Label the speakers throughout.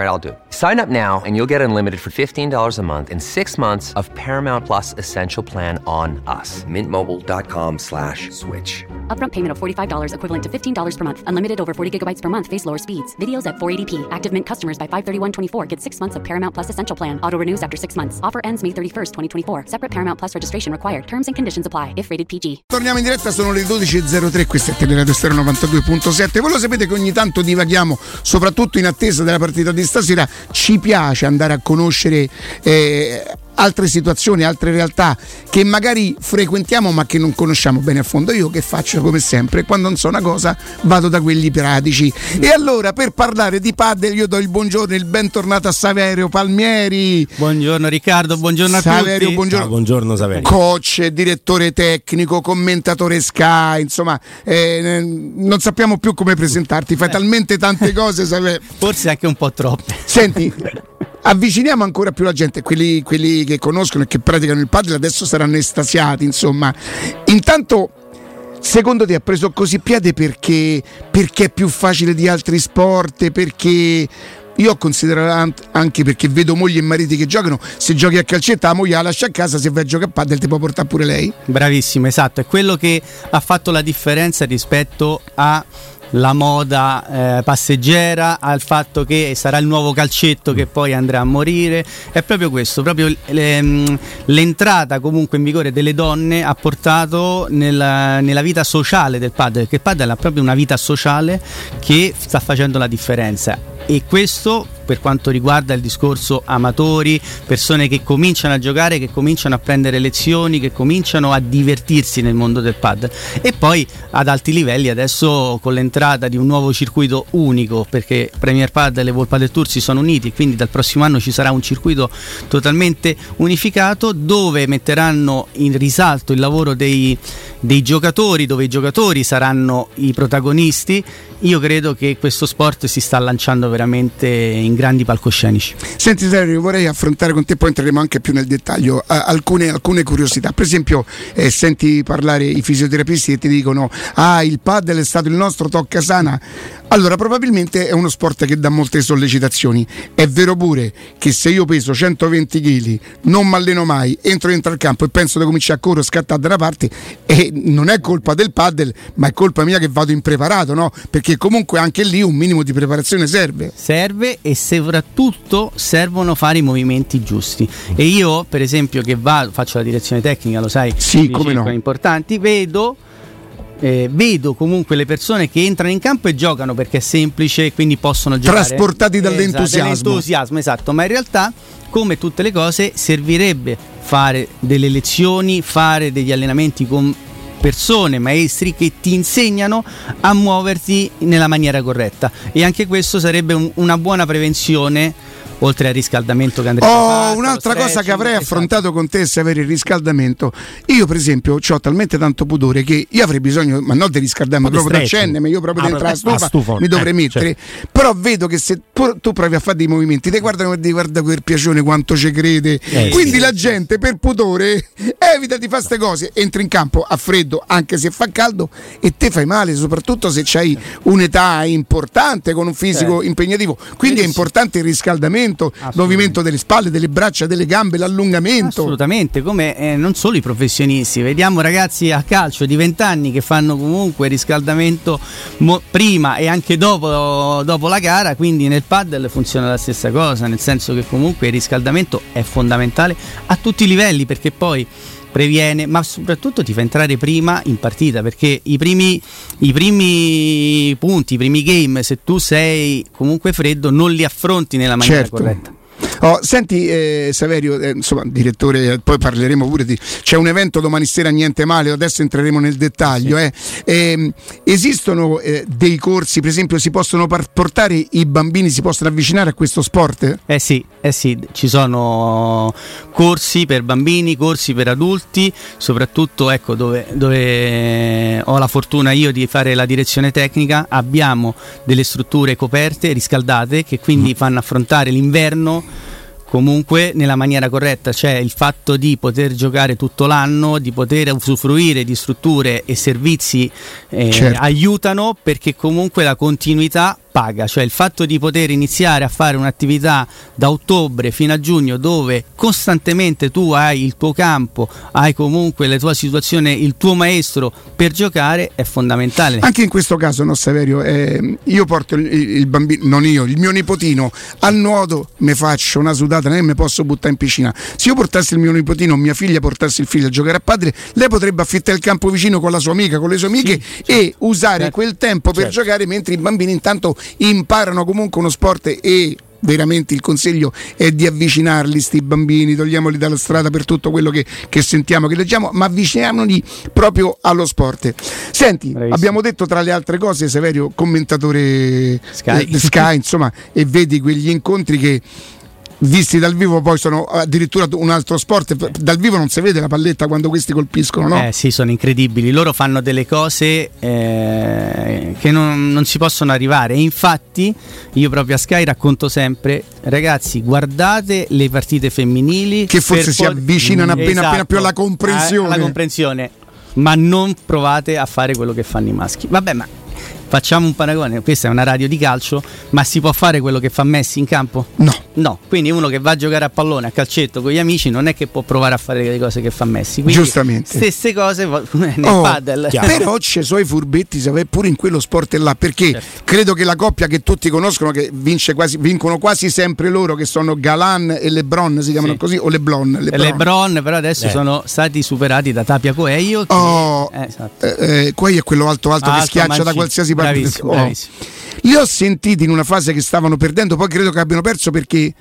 Speaker 1: All right, I'll do it. Sign up now and you'll get unlimited for $15 a month and six months of Paramount Plus Essential Plan on us. Mintmobile.com slash switch.
Speaker 2: Upfront payment of $45 equivalent to $15 per month. Unlimited over 40 gigabytes per month. Face lower speeds. Videos at 480p. Active Mint customers by 531.24 get six months of Paramount Plus Essential Plan. Auto renews after six months. Offer ends May 31st, 2024. Separate Paramount Plus registration required. Terms and conditions apply if rated PG.
Speaker 3: Torniamo in diretta, sono le 12.03, questa è Teleradio Stereo 92.7. Voi lo sapete che ogni tanto divaghiamo, soprattutto in attesa della partita di stasera, ci piace andare a conoscere eh, altre situazioni, altre realtà che magari frequentiamo ma che non conosciamo bene a fondo. Io che faccio come sempre, quando non so una cosa vado da quelli pratici. E allora per parlare di paddle io do il buongiorno, il bentornato a Saverio Palmieri.
Speaker 4: Buongiorno Riccardo, buongiorno a
Speaker 3: Saverio,
Speaker 4: tutti.
Speaker 3: buongiorno.
Speaker 5: Ciao, buongiorno Saverio.
Speaker 3: Coach, direttore tecnico, commentatore Sky, insomma, eh, non sappiamo più come presentarti, fai talmente tante cose, Saverio.
Speaker 4: Forse anche un po' troppe.
Speaker 3: Senti, avviciniamo ancora più la gente, quelli, quelli che conoscono e che praticano il padre adesso saranno estasiati, insomma. Intanto Secondo te ha preso così piede perché, perché è più facile di altri sport? Perché io ho considerato anche perché vedo mogli e mariti che giocano. Se giochi a calcetta, la moglie la lascia a casa. Se vai a giocare a padel, ti può portare pure lei.
Speaker 4: Bravissimo, esatto. È quello che ha fatto la differenza rispetto a la moda eh, passeggera al fatto che sarà il nuovo calcetto che poi andrà a morire è proprio questo proprio le, l'entrata comunque in vigore delle donne ha portato nella, nella vita sociale del padel perché il padel ha proprio una vita sociale che sta facendo la differenza e questo per quanto riguarda il discorso amatori, persone che cominciano a giocare, che cominciano a prendere lezioni, che cominciano a divertirsi nel mondo del pad. E poi ad alti livelli adesso con l'entrata di un nuovo circuito unico perché Premier Pad e le World Padel Tour si sono uniti quindi dal prossimo anno ci sarà un circuito totalmente unificato dove metteranno in risalto il lavoro dei, dei giocatori dove i giocatori saranno i protagonisti io credo che questo sport si sta lanciando veramente in grandi palcoscenici.
Speaker 3: Senti Sergio, vorrei affrontare con te, poi entreremo anche più nel dettaglio, alcune, alcune, curiosità. Per esempio, eh, senti parlare i fisioterapisti che ti dicono ah il paddle è stato il nostro tocca sana. Allora, probabilmente è uno sport che dà molte sollecitazioni. È vero pure che se io peso 120 kg, non mi alleno mai, entro dentro al campo e penso di cominciare a correre, scattare da una parte, e non è colpa del paddle, ma è colpa mia che vado impreparato, no? Perché comunque anche lì un minimo di preparazione serve.
Speaker 4: Serve e soprattutto servono fare i movimenti giusti. E io, per esempio, che vado, faccio la direzione tecnica, lo sai,
Speaker 3: sì, come no.
Speaker 4: importanti, vedo eh, vedo comunque le persone che entrano in campo e giocano perché è semplice e quindi possono giocare.
Speaker 3: Trasportati dall'entusiasmo.
Speaker 4: Esatto, dall'entusiasmo, esatto, ma in realtà come tutte le cose servirebbe fare delle lezioni, fare degli allenamenti con persone, maestri che ti insegnano a muoverti nella maniera corretta e anche questo sarebbe un, una buona prevenzione oltre al riscaldamento che andrebbe
Speaker 3: oh,
Speaker 4: fatto,
Speaker 3: un'altra cosa che avrei esatto. affrontato con te se avere il riscaldamento io per esempio ho talmente tanto pudore che io avrei bisogno ma non di riscaldarmi proprio da accendere io proprio ah, dentro la stufa, stufa mi dovrei eh, mettere certo. però vedo che se tu, provi a fare dei movimenti ti guardano ti guarda quel piacione quanto ci crede eh, quindi sì, la sì. gente per pudore evita di fare queste cose entri in campo a freddo anche se fa caldo e te fai male soprattutto se hai un'età importante con un fisico certo. impegnativo quindi è importante il riscaldamento movimento, movimento delle spalle, delle braccia, delle gambe, l'allungamento.
Speaker 4: Assolutamente, come eh, non solo i professionisti, vediamo ragazzi a calcio di 20 anni che fanno comunque riscaldamento mo- prima e anche dopo, dopo la gara, quindi nel paddle funziona la stessa cosa, nel senso che comunque il riscaldamento è fondamentale a tutti i livelli perché poi previene, ma soprattutto ti fa entrare prima in partita perché i primi, i primi punti, i primi game, se tu sei comunque freddo, non li affronti nella maniera
Speaker 3: Certo.
Speaker 4: corretta.
Speaker 3: Oh, senti eh, Saverio, eh, insomma, direttore, eh, poi parleremo pure di... C'è un evento domani sera, niente male, adesso entreremo nel dettaglio. eh. Ehm, esistono eh, dei corsi, per esempio, si possono par- portare i bambini, si possono avvicinare a questo sport?
Speaker 4: Eh sì, eh sì, ci sono corsi per bambini, corsi per adulti, soprattutto ecco dove, dove ho la fortuna io di fare la direzione tecnica, abbiamo delle strutture coperte, riscaldate, che quindi fanno affrontare l'inverno comunque nella maniera corretta, cioè il fatto di poter giocare tutto l'anno, di poter usufruire di strutture e servizi eh,
Speaker 3: Certo.
Speaker 4: aiutano perché comunque la continuità paga, cioè il fatto di poter iniziare a fare un'attività da ottobre fino a giugno dove costantemente tu hai il tuo campo, hai comunque la tua situazione, il tuo maestro per giocare è fondamentale.
Speaker 3: Anche in questo caso, no, Saverio, eh, io porto il, il bambino, non io, il mio nipotino al nuoto, mi faccio una sudata, non è che mi posso buttare in piscina. Se io portassi il mio nipotino, mia figlia portasse il figlio a giocare a padre, lei potrebbe affittare il campo vicino con la sua amica, con le sue amiche e usare
Speaker 4: certo.
Speaker 3: quel tempo per giocare mentre i bambini intanto imparano comunque uno sport e veramente il consiglio è di avvicinarli sti bambini, togliamoli dalla strada per tutto quello che, che sentiamo, che leggiamo, ma avviciniamoli proprio allo sport. Senti,
Speaker 4: Bravissimo.
Speaker 3: abbiamo detto tra le altre cose, Severio, commentatore
Speaker 4: Sky.
Speaker 3: eh, Sky, insomma, e vedi quegli incontri che visti dal vivo poi sono addirittura un altro sport, dal vivo non si vede la palletta quando questi colpiscono, no?
Speaker 4: Eh sì, sono incredibili. Loro fanno delle cose eh, che non, non si possono arrivare. E infatti, io proprio a Sky racconto sempre, ragazzi, guardate le partite femminili.
Speaker 3: Che forse si
Speaker 4: poi-
Speaker 3: avvicinano appena, appena più alla comprensione.
Speaker 4: Alla comprensione. Ma non provate a fare quello che fanno i maschi. Vabbè, ma facciamo un paragone. Questa è una radio di calcio, ma si può fare quello che fa Messi in campo?
Speaker 3: No.
Speaker 4: No, quindi uno che va a giocare a pallone, a calcetto con gli amici non è che può provare a fare le cose che fa Messi. Quindi
Speaker 3: Giustamente.
Speaker 4: Stesse cose nel
Speaker 3: Oh,
Speaker 4: paddle.
Speaker 3: Però c'è suoi furbetti se vai pure in quello sport là perché
Speaker 4: Certo.
Speaker 3: credo che la coppia che tutti conoscono che vince quasi, vincono quasi sempre loro che sono Galan e Lebron si chiamano
Speaker 4: Sì.
Speaker 3: così o Leblon, Lebron.
Speaker 4: Lebron però adesso
Speaker 5: Eh.
Speaker 4: sono stati superati da Tapia Coelho che-
Speaker 3: Oh,
Speaker 4: eh, esatto.
Speaker 3: eh, qua è quello alto alto che
Speaker 4: Alto,
Speaker 3: schiaccia da qualsiasi parte.
Speaker 4: Bravissimo,
Speaker 3: Oh.
Speaker 4: bravissimo.
Speaker 3: Li ho sentiti in una fase che stavano perdendo, poi credo che abbiano perso perché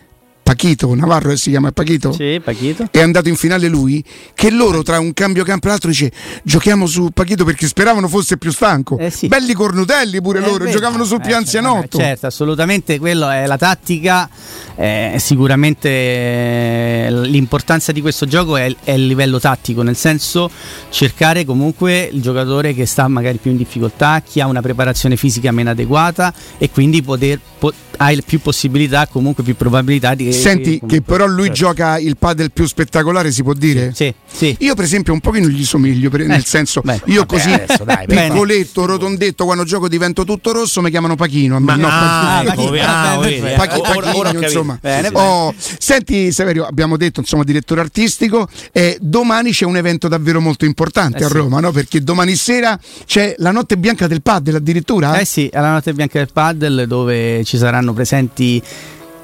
Speaker 3: Pachito, Navarro eh, si chiama Pachito.
Speaker 4: Sì, Pachito.
Speaker 3: È andato in finale lui, che loro tra un cambio campo e l'altro dice giochiamo su Pachito perché speravano fosse più stanco.
Speaker 4: Eh sì.
Speaker 3: Belli cornutelli pure
Speaker 4: Eh,
Speaker 3: loro,
Speaker 4: vedi.
Speaker 3: giocavano sul
Speaker 4: Eh,
Speaker 3: più anzianotto.
Speaker 4: eh, certo, assolutamente, quello è la tattica. eh, sicuramente eh, l'importanza di questo gioco è, è il livello tattico, nel senso cercare comunque il giocatore che sta magari più in difficoltà, chi ha una preparazione fisica meno adeguata e quindi poter po- hai più possibilità, comunque più probabilità di
Speaker 3: Senti, che però lui
Speaker 4: certo.
Speaker 3: gioca il padel più spettacolare, si può dire?
Speaker 4: Sì, sì.
Speaker 3: Io, per esempio, un pochino gli somiglio, per- nel senso,
Speaker 4: beh,
Speaker 3: io
Speaker 5: vabbè,
Speaker 3: così
Speaker 5: adesso dai,
Speaker 4: bene.
Speaker 3: piccoletto, rotondetto, quando gioco divento tutto rosso, mi chiamano Pachino.
Speaker 5: Ma
Speaker 3: no,
Speaker 5: ah,
Speaker 3: Pachino.
Speaker 4: Pachino.
Speaker 5: ah, vedi,
Speaker 4: beh,
Speaker 5: eh.
Speaker 3: Pachi-
Speaker 5: Ora- ora ho
Speaker 3: Pachino,
Speaker 5: capito.
Speaker 3: insomma.
Speaker 4: Bene,
Speaker 3: Oh, senti Severio, abbiamo detto insomma direttore artistico, eh, domani c'è un evento davvero molto importante
Speaker 4: Eh
Speaker 3: a
Speaker 4: sì.
Speaker 3: Roma, no? perché domani sera c'è la notte bianca del padel addirittura.
Speaker 4: Eh sì, alla notte bianca del paddle dove ci saranno presenti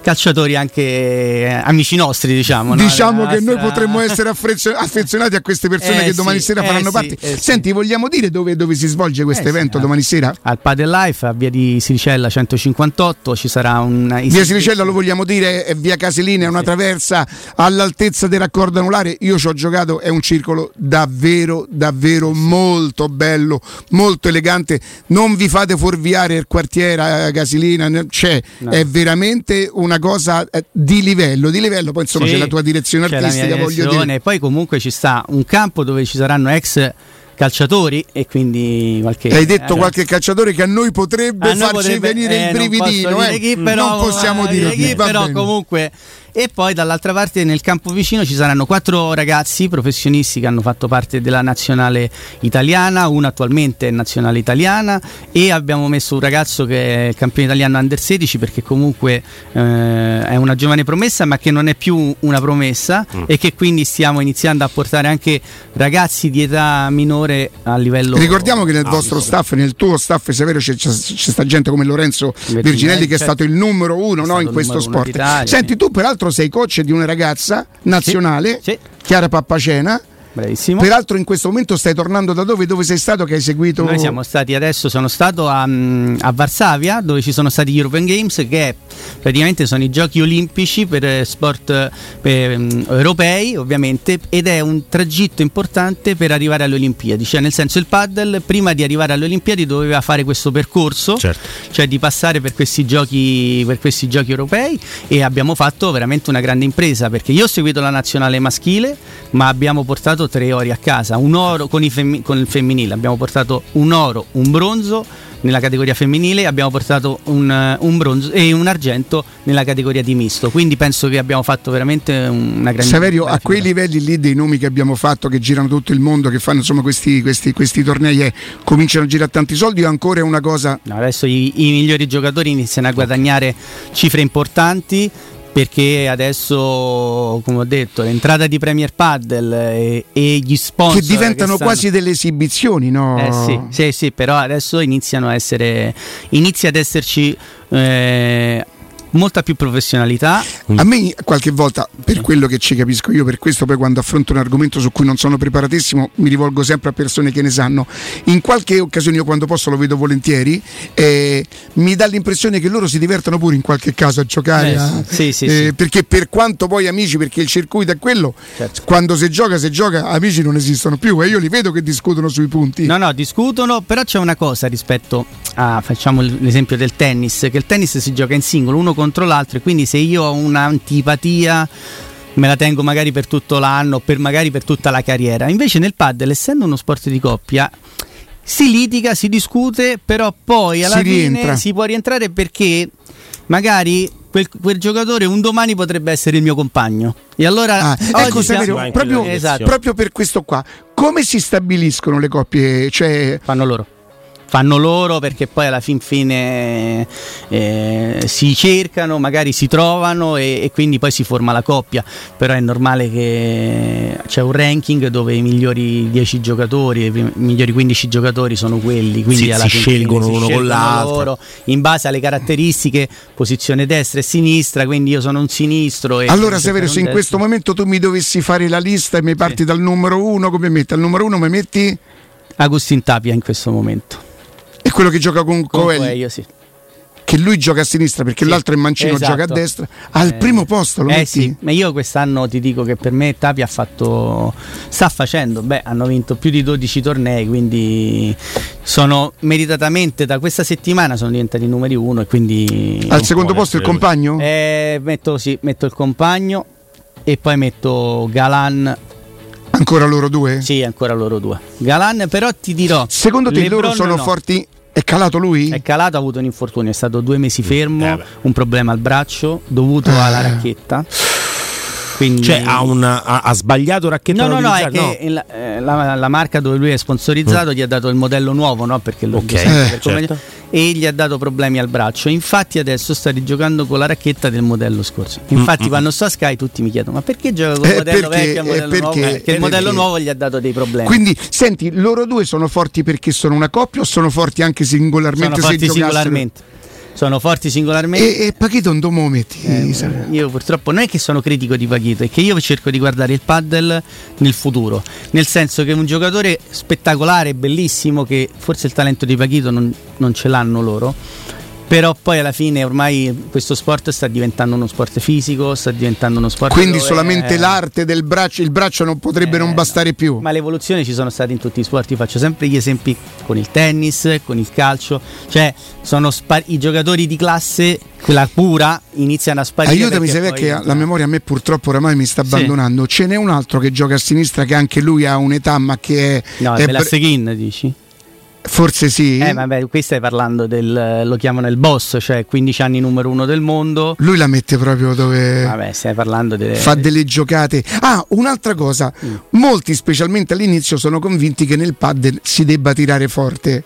Speaker 4: calciatori anche eh, amici nostri, diciamo. no?
Speaker 3: Diciamo
Speaker 4: Della
Speaker 3: che noi
Speaker 4: nostra-
Speaker 3: potremmo essere affezio- affezionati a queste persone
Speaker 4: Eh
Speaker 3: che domani
Speaker 4: sì,
Speaker 3: sera
Speaker 4: eh
Speaker 3: faranno
Speaker 4: sì,
Speaker 3: parte.
Speaker 4: eh sì.
Speaker 3: Senti, vogliamo dire dove, dove si svolge questo
Speaker 4: Eh sì,
Speaker 3: evento
Speaker 4: eh.
Speaker 3: domani sera?
Speaker 4: Al Padel Life a via di Siricella 158 ci sarà un
Speaker 3: Via Siricella lo vogliamo dire, è via Caselina, è una traversa all'altezza del raccordo anulare. Io ci ho giocato, è un circolo davvero, davvero molto bello, molto elegante. Non vi fate fuorviare il quartiere a Caselina, ne- c'è,
Speaker 4: No.
Speaker 3: è veramente una cosa eh, di livello, di livello. Poi insomma
Speaker 4: Sì,
Speaker 3: c'è la tua direzione artistica, voglio dire.
Speaker 4: E poi comunque ci sta un campo dove ci saranno ex calciatori e quindi qualche
Speaker 3: Hai detto
Speaker 4: eh,
Speaker 3: qualche calciatore che a noi potrebbe
Speaker 4: A noi
Speaker 3: farci
Speaker 4: potrebbe-
Speaker 3: venire
Speaker 4: eh,
Speaker 3: il
Speaker 4: non
Speaker 3: brividino,
Speaker 4: posso
Speaker 3: eh.
Speaker 4: chi, però,
Speaker 3: non possiamo
Speaker 4: eh,
Speaker 3: dire
Speaker 4: chi, però comunque E poi dall'altra parte nel campo vicino ci saranno quattro ragazzi professionisti che hanno fatto parte della nazionale italiana, uno attualmente è nazionale italiana. E abbiamo messo un ragazzo che è campione italiano under 16 perché comunque eh, è una giovane promessa ma che non è più una promessa. Mm. e che quindi stiamo iniziando a portare anche ragazzi di età minore a livello...
Speaker 3: Ricordiamo che nel vostro staff, nel tuo staff Severo c'è, c'è, c'è sta gente come Lorenzo Virginelli, Virginelli che è stato il numero uno no, in questo sport. Senti, tu peraltro sei coach di una ragazza nazionale, sì, sì. Chiara Pappacena
Speaker 4: Bravissimo.
Speaker 3: Peraltro in questo momento stai tornando da dove? Dove sei stato che hai seguito?
Speaker 4: Noi siamo stati adesso, sono stato a, mm, a Varsavia dove ci sono stati gli European Games che praticamente sono i giochi olimpici per eh, sport per, um, europei ovviamente ed è un tragitto importante per arrivare alle Olimpiadi, cioè nel senso il paddle prima di arrivare alle Olimpiadi doveva fare questo percorso, certo. cioè di passare per questi, giochi, per questi giochi europei e abbiamo fatto veramente una grande impresa perché io ho seguito la nazionale maschile ma abbiamo portato portato tre ori a casa, un oro con, femmi- con il femminile, abbiamo portato un oro, un bronzo nella categoria femminile abbiamo portato un, un, bronzo e un argento nella categoria di misto. Quindi penso che abbiamo fatto veramente una grande
Speaker 3: Saverio a quei livelli lì dei nomi che abbiamo fatto che girano tutto il mondo che fanno insomma questi, questi, questi tornei eh, cominciano a girare tanti soldi o ancora è una cosa
Speaker 4: no, adesso i, i migliori giocatori iniziano a guadagnare cifre importanti perché adesso, come ho detto, l'entrata di Premier Paddle e, e gli sponsor
Speaker 3: che diventano che stanno... quasi delle esibizioni, no?
Speaker 4: Eh sì, sì, sì, però adesso iniziano a essere inizia ad esserci eh, molta più professionalità.
Speaker 3: A me qualche volta, per quello che ci capisco io, per questo poi quando affronto un argomento su cui non sono preparatissimo, mi rivolgo sempre a persone che ne sanno. In qualche occasione io quando posso lo vedo volentieri, eh, mi dà l'impressione che loro si divertano pure in qualche caso a giocare. Eh, a,
Speaker 4: sì, sì, eh,
Speaker 3: sì. Perché per quanto poi amici, perché il circuito è quello, certo. quando si gioca, si gioca, amici non esistono più e io li vedo che discutono sui punti.
Speaker 4: No, no, discutono, però c'è una cosa rispetto a, facciamo l'esempio del tennis, che il tennis si gioca in singolo, uno contro l'altro e quindi se io ho un'antipatia me la tengo magari per tutto l'anno, per magari per tutta la carriera. Invece nel paddle, essendo uno sport di coppia, si litiga, si discute, però poi alla
Speaker 3: si
Speaker 4: fine
Speaker 3: rientra.
Speaker 4: si può rientrare perché magari quel, quel, giocatore un domani potrebbe essere il mio compagno. E allora
Speaker 3: ah, ecco, siamo... proprio, esatto. proprio per questo qua, come si stabiliscono le coppie? Cioè...
Speaker 4: Fanno loro fanno loro perché poi alla fin fine eh, si cercano, magari si trovano e, e, quindi poi si forma la coppia, però è normale che c'è un ranking dove i migliori 10 giocatori, i migliori 15 giocatori sono quelli, quindi
Speaker 5: si,
Speaker 4: alla
Speaker 5: si scelgono uno con l'altro
Speaker 4: loro, in base alle caratteristiche, posizione destra e sinistra, quindi io sono un sinistro.
Speaker 3: allora Severo, se in questo momento tu mi dovessi fare la lista e mi parti sì. dal numero 1, come metti? Al numero 1 mi metti?
Speaker 4: Agustin Tapia in questo momento.
Speaker 3: Quello che gioca con, con
Speaker 4: Coelho. sì.
Speaker 3: Che lui gioca a sinistra perché sì, l'altro è mancino, esatto. gioca a destra. Al eh, primo posto lo
Speaker 4: eh
Speaker 3: metti?
Speaker 4: sì, ma io quest'anno ti dico che per me Tapi ha fatto. sta facendo. Beh, hanno vinto più di 12 tornei, quindi sono meritatamente da questa settimana sono diventati numeri uno. E quindi.
Speaker 3: Al secondo posto il compagno?
Speaker 4: Eh, metto, sì, metto il compagno e poi metto Galan
Speaker 3: Ancora loro due?
Speaker 4: Sì, ancora loro due. Galan, però ti dirò.
Speaker 3: Secondo te Lebron loro sono no. forti? È calato lui?
Speaker 4: È calato, ha avuto un infortunio, è stato due mesi fermo, eh un problema al braccio dovuto eh. alla racchetta.
Speaker 5: Quindi... Cioè ha, una, ha, ha, sbagliato racchetta
Speaker 4: No, no, no, è che no. La, eh, la, la, marca dove lui è sponsorizzato mm. gli ha dato il modello nuovo, no? Perché lo
Speaker 5: okay. eh, certo.
Speaker 4: e gli ha dato problemi al braccio. Infatti adesso sta rigiocando con la racchetta del modello scorso. Infatti mm-hmm. quando sto a Sky tutti mi chiedono "Ma perché gioca con il eh, modello perché, vecchio e il modello perché, nuovo?" Perché il modello nuovo gli ha dato dei problemi.
Speaker 3: Quindi, senti, loro due sono forti perché sono una coppia o sono forti anche singolarmente
Speaker 4: sono forti singolarmente sono forti singolarmente.
Speaker 3: E, e Pachito non lo metti? Eh,
Speaker 4: io purtroppo non è che sono critico di Pachito, è che io cerco di guardare il paddle nel futuro, nel senso che è un giocatore spettacolare, bellissimo, che forse il talento di Pachito non, non ce l'hanno loro però poi alla fine ormai questo sport sta diventando uno sport fisico, sta diventando uno sport
Speaker 3: quindi solamente è... l'arte del braccio, il braccio non potrebbe eh, non bastare più.
Speaker 4: Ma le evoluzioni ci sono state in tutti i sport, Io faccio sempre gli esempi con il tennis, con il calcio, cioè sono spar- i giocatori di classe quella pura iniziano a sparire.
Speaker 3: Aiutami se che la memoria a me purtroppo oramai mi sta abbandonando. Sì. Ce n'è un altro che gioca a sinistra che anche lui ha un'età ma che è...
Speaker 4: No, è Velasquin dici?
Speaker 3: Forse sì.
Speaker 4: Eh, vabbè, qui stai parlando del. lo chiamano il boss, cioè 15 anni numero uno del mondo.
Speaker 3: Lui la mette proprio dove.
Speaker 4: Vabbè, stai parlando delle.
Speaker 3: Fa delle giocate. Ah, un'altra cosa. Mm. Molti, specialmente all'inizio, sono convinti che nel pad si debba tirare forte.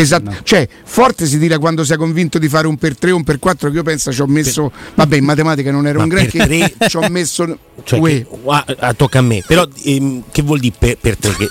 Speaker 3: Esatto, no. cioè forte si tira quando sei convinto di fare un per 3 o un per 4 che io penso ci ho messo, vabbè in matematica non ero Ma un granché, ci ho messo
Speaker 5: cioè che, ah, tocca a me, però ehm, che vuol dire per, per te? Che...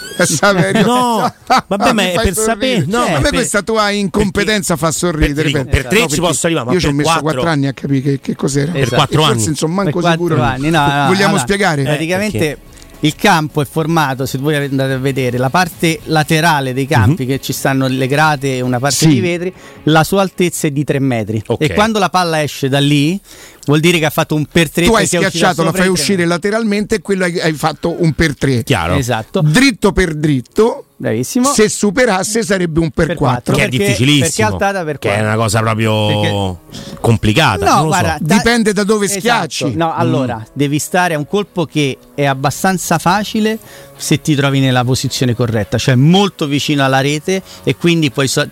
Speaker 5: no, vabbè ma è per sapere, no,
Speaker 3: cioè, a me per... questa tua incompetenza perché, fa sorridere.
Speaker 5: Per, per 3 ci posso arrivare, ma
Speaker 3: io ci ho messo 4 anni a capire che, che cos'era.
Speaker 5: Per 4 anni.
Speaker 3: Forse insomma manco sicuro. Anni, no, no, Vogliamo spiegare?
Speaker 4: Praticamente il campo è formato, se voi andate a vedere, la parte laterale dei campi uh-huh. che ci stanno le grate e una parte sì. di vetri, la sua altezza è di 3 metri. Okay. E quando la palla esce da lì, vuol dire che ha fatto un per 3
Speaker 3: tu hai schiacciato la fai uscire lateralmente e quello hai, hai, fatto un per 3
Speaker 5: chiaro
Speaker 4: esatto
Speaker 3: dritto per dritto
Speaker 4: Bravissimo.
Speaker 3: Se superasse sarebbe un per, per 4.
Speaker 5: Che è difficilissimo. Perché altata per 4. Che è una cosa proprio perché... complicata.
Speaker 3: No, guarda, so. da... dipende da dove esatto. schiacci.
Speaker 4: No, allora, mm. devi stare a un colpo che è abbastanza facile se ti trovi nella posizione corretta, cioè molto vicino alla rete e quindi puoi so-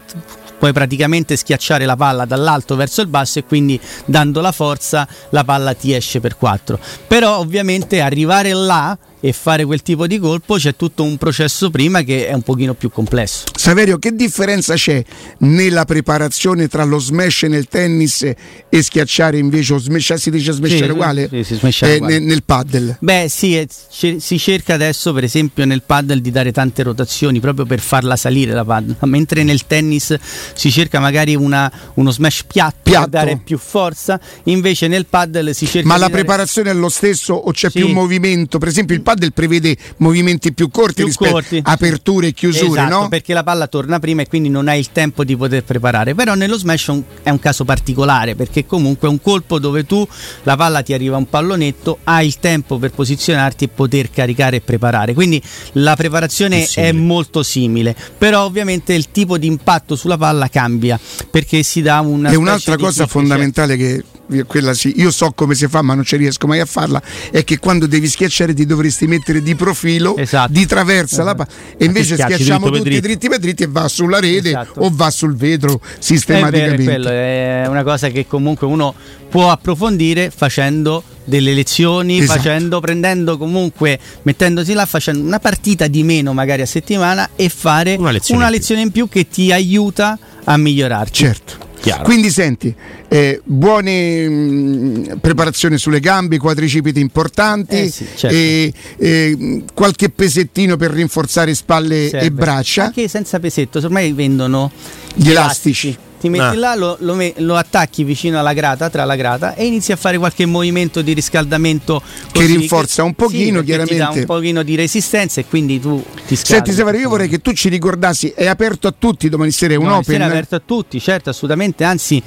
Speaker 4: puoi praticamente schiacciare la palla dall'alto verso il basso e quindi dando la forza la palla ti esce per 4. Però ovviamente arrivare là e fare quel tipo di colpo c'è tutto un processo prima che è un pochino più complesso.
Speaker 3: Saverio, che differenza c'è nella preparazione tra lo smash nel tennis e schiacciare invece o smash, si dice smashare sì, uguale?
Speaker 4: Sì, sì, smashare
Speaker 3: eh, uguale. Nel, paddle?
Speaker 4: Beh sì, è, c- si cerca adesso per esempio nel paddle di dare tante rotazioni proprio per farla salire la paddle, mentre nel tennis si cerca magari una, uno smash piatto, piatto, per dare più forza, invece nel paddle si cerca...
Speaker 3: Ma la preparazione è lo stesso o c'è più movimento? Per esempio il paddle padel prevede movimenti più corti più rispetto corti. aperture e chiusure,
Speaker 4: esatto,
Speaker 3: no?
Speaker 4: Perché la palla torna prima e quindi non hai il tempo di poter preparare. Però nello smash è un caso particolare perché comunque è un colpo dove tu la palla ti arriva un pallonetto, hai il tempo per posizionarti e poter caricare e preparare. Quindi la preparazione è, è molto simile, però ovviamente il tipo di impatto sulla palla cambia perché si dà una...
Speaker 3: E un'altra cosa fondamentale che quella sì, io so come si fa ma non ci riesco mai a farla, è che quando devi schiacciare ti dovresti mettere di profilo, esatto. di traversa esatto. la pa- e invece schiacciamo tutti dritti. dritti per dritti e va sulla rete esatto. o va sul vetro sistematicamente.
Speaker 4: È, vero, è, è una cosa che comunque uno può approfondire facendo delle lezioni, esatto. facendo, prendendo comunque, mettendosi là, facendo una partita di meno magari a settimana e fare una lezione, una lezione in, più. in più che ti aiuta a migliorarti.
Speaker 3: Certo. Chiaro. Quindi senti, eh, buone mh, mm, preparazioni sulle gambe, quadricipiti importanti, eh sì, certo. e, e, qualche pesettino per rinforzare spalle Serve. e braccia.
Speaker 4: Anche senza pesetto, ormai vendono
Speaker 3: gli elastici. elastici
Speaker 4: ti metti ah. là, lo, lo, lo, attacchi vicino alla grata, tra la grata e inizi a fare qualche movimento di riscaldamento
Speaker 3: così, che rinforza che, un pochino sì, chiaramente. Ti dà
Speaker 4: un pochino di resistenza e quindi tu ti scaldi.
Speaker 3: Senti Severo, io vorrei che tu ci ricordassi, è aperto a tutti domani sera, è un domani open?
Speaker 4: Sera è aperto a tutti, certo, assolutamente, anzi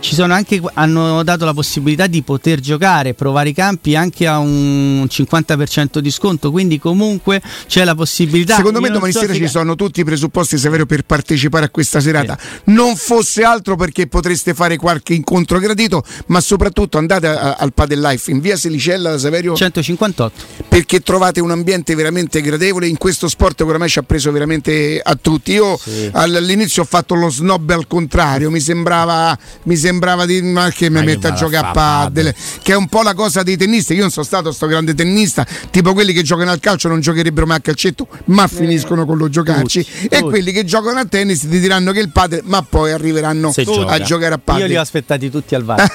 Speaker 4: ci sono anche, hanno dato la possibilità di poter giocare, provare i campi anche a un 50% di sconto, quindi comunque c'è la possibilità.
Speaker 3: Secondo me domani so sera ci sono tutti i presupposti severo per partecipare a questa serata. Sì. Non fosse altro perché potreste fare qualche incontro gradito, ma soprattutto andate a, al Padel Life in via Selicella da Saverio
Speaker 4: 158
Speaker 3: perché trovate un ambiente veramente gradevole in questo sport che oramai ci ha preso veramente a tutti. Io sì. all'inizio ho fatto lo snob al contrario, mi sembrava, mi sembrava sembrava di ma che mi mette a giocare a paddle, che è un po' la cosa dei tennisti. Io non sono stato sto grande tennista, tipo quelli che giocano al calcio non giocherebbero mai a calcetto, ma eh, finiscono con lo giocarci. Tutti, e tutti. quelli che giocano a tennis ti diranno che il padre, ma poi arriveranno Se a gioca. giocare a paddle.
Speaker 4: Io li ho aspettati tutti al VAR.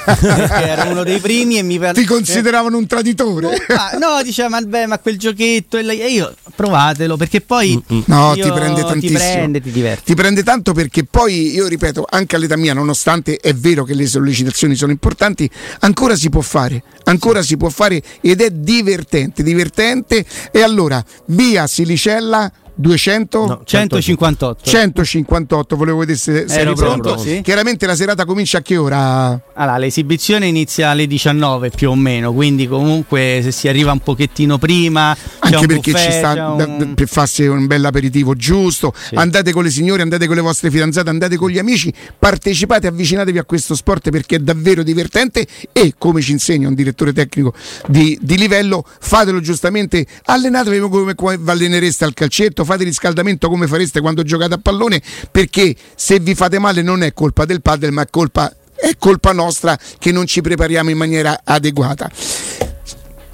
Speaker 4: era uno dei primi e mi
Speaker 3: Ti consideravano un traditore?
Speaker 4: no, diceva, ma, beh, ma quel giochetto e io provatelo perché poi
Speaker 3: no, ti prende tantissimo.
Speaker 4: Ti prende, ti.
Speaker 3: Ti prende tanto perché poi io ripeto, anche all'età mia, nonostante è vero che le sollecitazioni sono importanti, ancora si può fare, ancora si può fare ed è divertente, divertente. E allora, via Silicella 200
Speaker 4: no, 158
Speaker 3: 158 volevo vedere se, se eri pronto, pronto sì. chiaramente la serata comincia a che ora?
Speaker 4: Allora, l'esibizione inizia alle 19 più o meno quindi comunque se si arriva un pochettino prima
Speaker 3: anche perché
Speaker 4: buffet,
Speaker 3: ci sta un... per farsi un bel aperitivo giusto sì. andate con le signore andate con le vostre fidanzate andate con gli amici partecipate avvicinatevi a questo sport perché è davvero divertente e come ci insegna un direttore tecnico di, di livello fatelo giustamente allenatevi come, come allenereste al calcetto fate riscaldamento come fareste quando giocate a pallone, perché se vi fate male non è colpa del padel, ma è colpa, è colpa nostra che non ci prepariamo in maniera adeguata.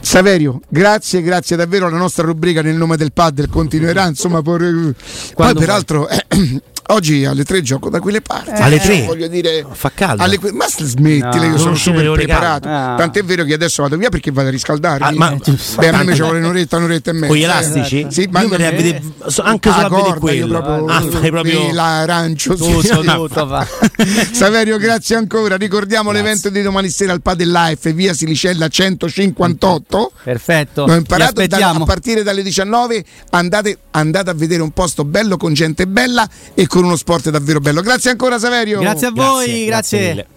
Speaker 3: Saverio, grazie, grazie davvero. La nostra rubrica nel nome del padre continuerà. Insomma, por... poi peraltro. Eh, oggi alle 3 gioco da quelle parti. Eh,
Speaker 5: alle 3?
Speaker 3: Voglio dire,
Speaker 5: fa caldo.
Speaker 3: Alle... Ma smettile, no, io sono super preparato. Ah. Tant'è vero che adesso vado via perché vado a riscaldare. Ah, ma Beh, a me ci vuole un'oretta, un'oretta e mezza.
Speaker 5: Con gli elastici?
Speaker 3: Sì, ma
Speaker 5: non è vedere, anche solo corda, a vedere quello.
Speaker 3: Proprio, ah, fai proprio l'arancio. Tutto, sì. tutto, Saverio, grazie ancora. Ricordiamo grazie. l'evento di domani sera al Padel Life, via Silicella 158.
Speaker 4: Perfetto.
Speaker 3: Ho imparato da, a partire dalle 19 andate, andate a vedere un posto bello con gente bella e con uno sport davvero bello. Grazie ancora Saverio.
Speaker 4: Grazie a voi, grazie. grazie.